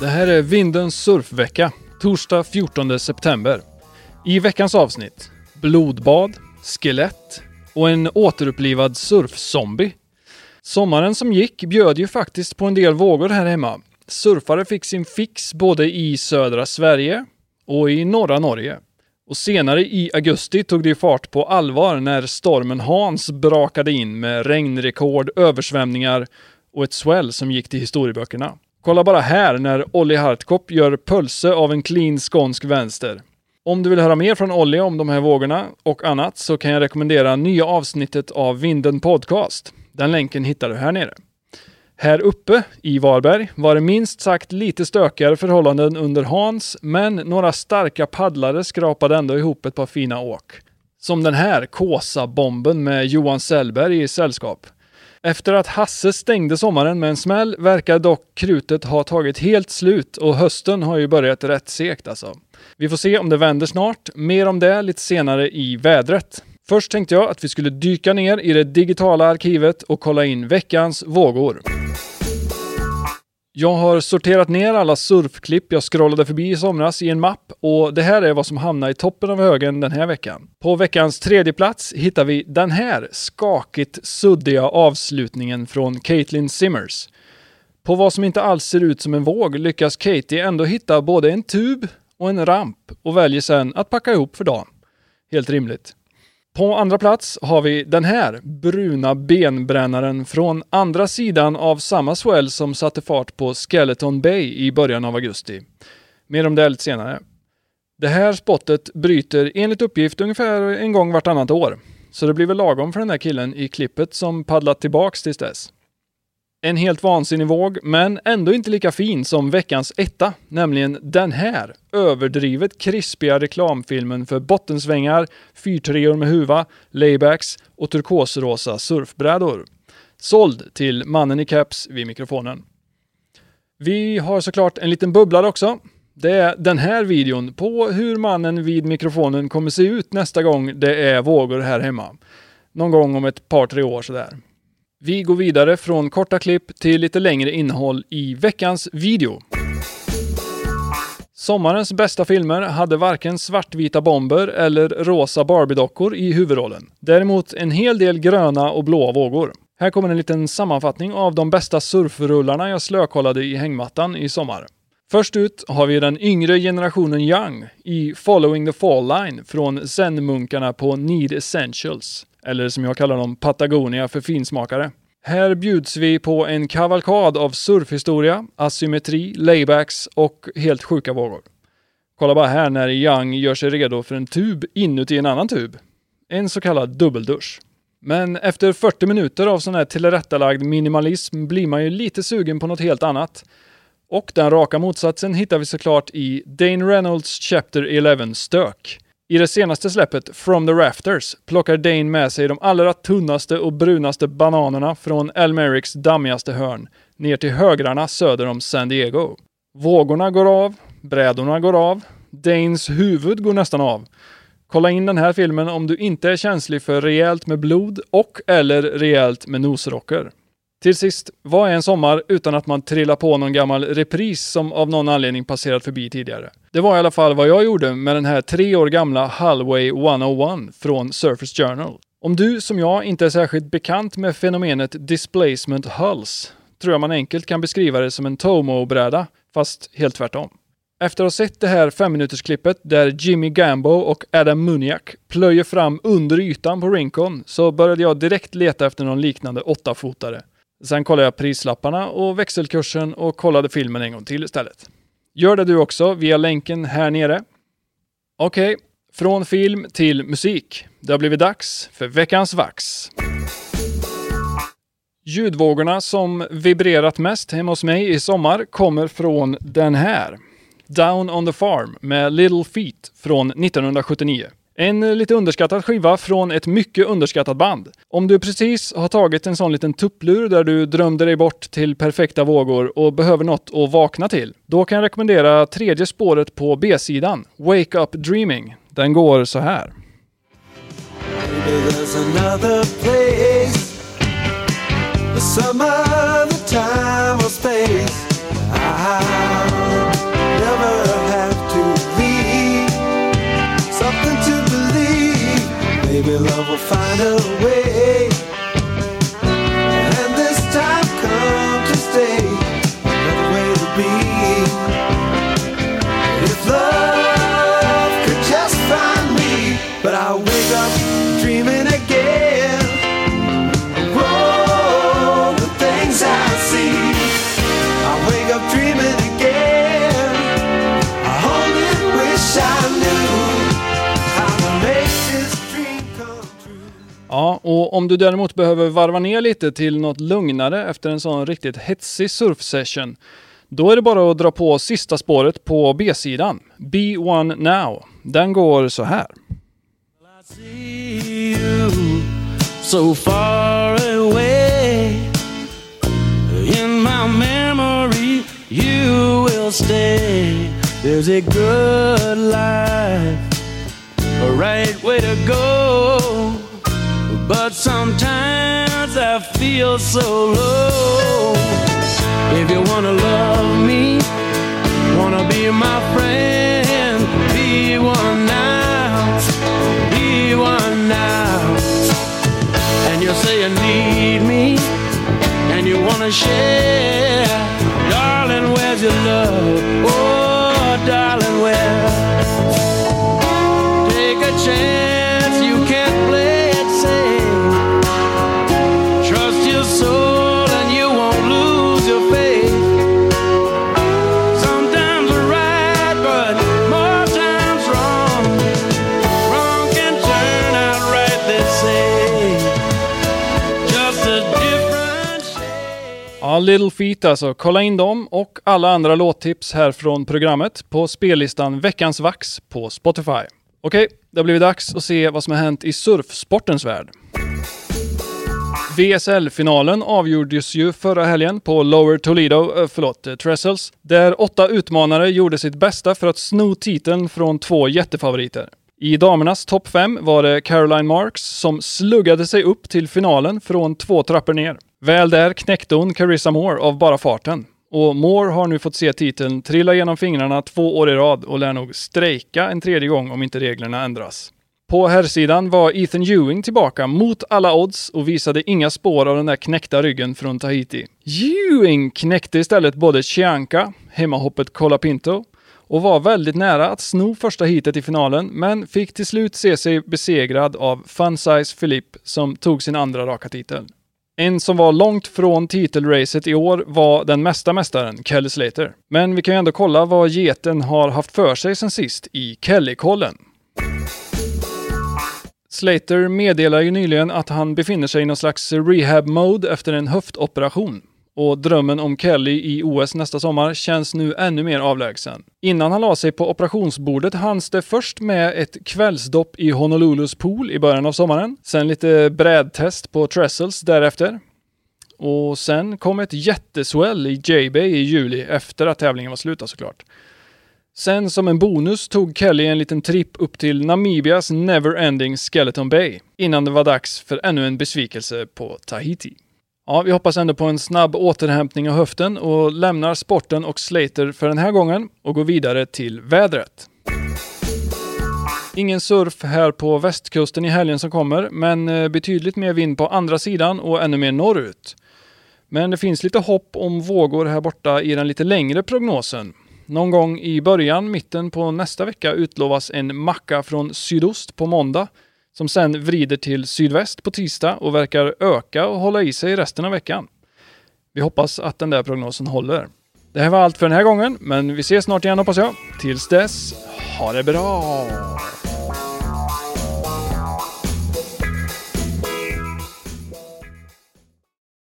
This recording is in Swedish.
Det här är Vindens surfvecka, torsdag 14 september. I veckans avsnitt, blodbad, skelett och en återupplivad surfzombie. Sommaren som gick bjöd ju faktiskt på en del vågor här hemma. Surfare fick sin fix både i södra Sverige och i norra Norge. Och senare i augusti tog det fart på allvar när stormen Hans brakade in med regnrekord, översvämningar och ett swell som gick till historieböckerna. Kolla bara här när Olli Hartkopp gör pölse av en clean skånsk vänster. Om du vill höra mer från Olli om de här vågorna och annat så kan jag rekommendera nya avsnittet av Vinden Podcast. Den länken hittar du här nere. Här uppe i Varberg var det minst sagt lite stökigare förhållanden under Hans, men några starka paddlare skrapade ändå ihop ett par fina åk. Som den här Kåsa-bomben med Johan Sellberg i sällskap. Efter att Hasse stängde sommaren med en smäll verkar dock krutet ha tagit helt slut och hösten har ju börjat rätt segt alltså. Vi får se om det vänder snart. Mer om det lite senare i vädret. Först tänkte jag att vi skulle dyka ner i det digitala arkivet och kolla in veckans vågor. Jag har sorterat ner alla surfklipp jag scrollade förbi i somras i en mapp och det här är vad som hamnar i toppen av högen den här veckan. På veckans tredje plats hittar vi den här skakigt suddiga avslutningen från Caitlin Simmers. På vad som inte alls ser ut som en våg lyckas Katie ändå hitta både en tub och en ramp och väljer sen att packa ihop för dagen. Helt rimligt. På andra plats har vi den här bruna benbrännaren från andra sidan av samma swell som satte fart på Skeleton Bay i början av augusti. Mer om det lite senare. Det här spottet bryter enligt uppgift ungefär en gång vartannat år. Så det blir väl lagom för den här killen i klippet som paddlat tillbaks tills dess. En helt vansinnig våg, men ändå inte lika fin som veckans etta, nämligen den här överdrivet krispiga reklamfilmen för bottensvängar, fyrtreor med huva, laybacks och turkosrosa surfbrädor. Såld till mannen i keps vid mikrofonen. Vi har såklart en liten bubblare också. Det är den här videon på hur mannen vid mikrofonen kommer se ut nästa gång det är vågor här hemma. Någon gång om ett par, tre år sådär. Vi går vidare från korta klipp till lite längre innehåll i veckans video. Sommarens bästa filmer hade varken svartvita bomber eller rosa Barbie-dockor i huvudrollen. Däremot en hel del gröna och blåa vågor. Här kommer en liten sammanfattning av de bästa surfrullarna jag slökollade i hängmattan i sommar. Först ut har vi den yngre generationen Young i Following the Fall Line från Zen-munkarna på Need Essentials eller som jag kallar dem, Patagonia för finsmakare. Här bjuds vi på en kavalkad av surfhistoria, asymmetri, laybacks och helt sjuka vågor. Kolla bara här när Young gör sig redo för en tub inuti en annan tub. En så kallad dubbeldusch. Men efter 40 minuter av sån här tillrättalagd minimalism blir man ju lite sugen på något helt annat. Och den raka motsatsen hittar vi såklart i Dane Reynolds Chapter 11 Stök. I det senaste släppet, From the Rafters, plockar Dane med sig de allra tunnaste och brunaste bananerna från Elmerics dammigaste hörn ner till högrarna söder om San Diego. Vågorna går av, brädorna går av, Danes huvud går nästan av. Kolla in den här filmen om du inte är känslig för rejält med blod och eller rejält med nosrocker. Till sist, vad är en sommar utan att man trillar på någon gammal repris som av någon anledning passerat förbi tidigare? Det var i alla fall vad jag gjorde med den här tre år gamla Hallway 101 från Surface Journal. Om du som jag inte är särskilt bekant med fenomenet displacement hulls tror jag man enkelt kan beskriva det som en Tomo-bräda, fast helt tvärtom. Efter att ha sett det här femminutersklippet där Jimmy Gambo och Adam Muniak plöjer fram under ytan på Rincon så började jag direkt leta efter någon liknande åttafotare. Sen kollade jag prislapparna och växelkursen och kollade filmen en gång till istället. Gör det du också via länken här nere. Okej, okay, från film till musik. Det har blivit dags för veckans vax. Ljudvågorna som vibrerat mest hemma hos mig i sommar kommer från den här. Down on the Farm med Little Feet från 1979. En eh, lite underskattad skiva från ett mycket underskattat band. Om du precis har tagit en sån liten tupplur där du drömde dig bort till perfekta vågor och behöver något att vakna till, då kan jag rekommendera tredje spåret på B-sidan, Wake Up Dreaming. Den går så här. Maybe Maybe love will find a way. Och om du däremot behöver varva ner lite till något lugnare efter en sån riktigt hetsig surfsession, då är det bara att dra på sista spåret på B-sidan, B1 Now. Den går så här. So far away. In my memory, you will stay. There's a good life, a right way to go. But sometimes I feel so low. If you wanna love me, wanna be my friend, be one now, be one now. And you say you need me, and you wanna share, Little Feet alltså. Kolla in dem och alla andra låttips här från programmet på spellistan Veckans Vax på Spotify. Okej, det har blivit dags att se vad som har hänt i surfsportens värld. VSL-finalen avgjordes ju förra helgen på Lower Toledo, eh, förlåt, eh, Trestles, där åtta utmanare gjorde sitt bästa för att sno titeln från två jättefavoriter. I damernas topp fem var det Caroline Marks som sluggade sig upp till finalen från två trappor ner. Väl där knäckte hon Carissa Moore av bara farten. Och Moore har nu fått se titeln trilla genom fingrarna två år i rad och lär nog strejka en tredje gång om inte reglerna ändras. På herrsidan var Ethan Ewing tillbaka mot alla odds och visade inga spår av den där knäckta ryggen från Tahiti. Ewing knäckte istället både Chianka, hemmahoppet Colapinto, och var väldigt nära att sno första heatet i finalen, men fick till slut se sig besegrad av Fun Size Philippe som tog sin andra raka titel. En som var långt från titelracet i år var den mesta mästaren, Kelly Slater. Men vi kan ju ändå kolla vad geten har haft för sig sen sist i Kellykollen. Slater meddelar ju nyligen att han befinner sig i någon slags rehab-mode efter en höftoperation. Och drömmen om Kelly i OS nästa sommar känns nu ännu mer avlägsen. Innan han la sig på operationsbordet hanns det först med ett kvällsdopp i Honolulus pool i början av sommaren. Sen lite brädtest på Trestles därefter. Och sen kom ett jätteswell i J-Bay i juli efter att tävlingen var slut såklart. Sen som en bonus tog Kelly en liten tripp upp till Namibias Neverending Skeleton Bay innan det var dags för ännu en besvikelse på Tahiti. Ja, vi hoppas ändå på en snabb återhämtning av höften och lämnar sporten och Slater för den här gången och går vidare till vädret. Ingen surf här på västkusten i helgen som kommer, men eh, betydligt mer vind på andra sidan och ännu mer norrut. Men det finns lite hopp om vågor här borta i den lite längre prognosen. Någon gång i början, mitten på nästa vecka utlovas en macka från sydost på måndag som sen vrider till sydväst på tisdag och verkar öka och hålla i sig resten av veckan. Vi hoppas att den där prognosen håller. Det här var allt för den här gången, men vi ses snart igen hoppas jag. Tills dess, ha det bra!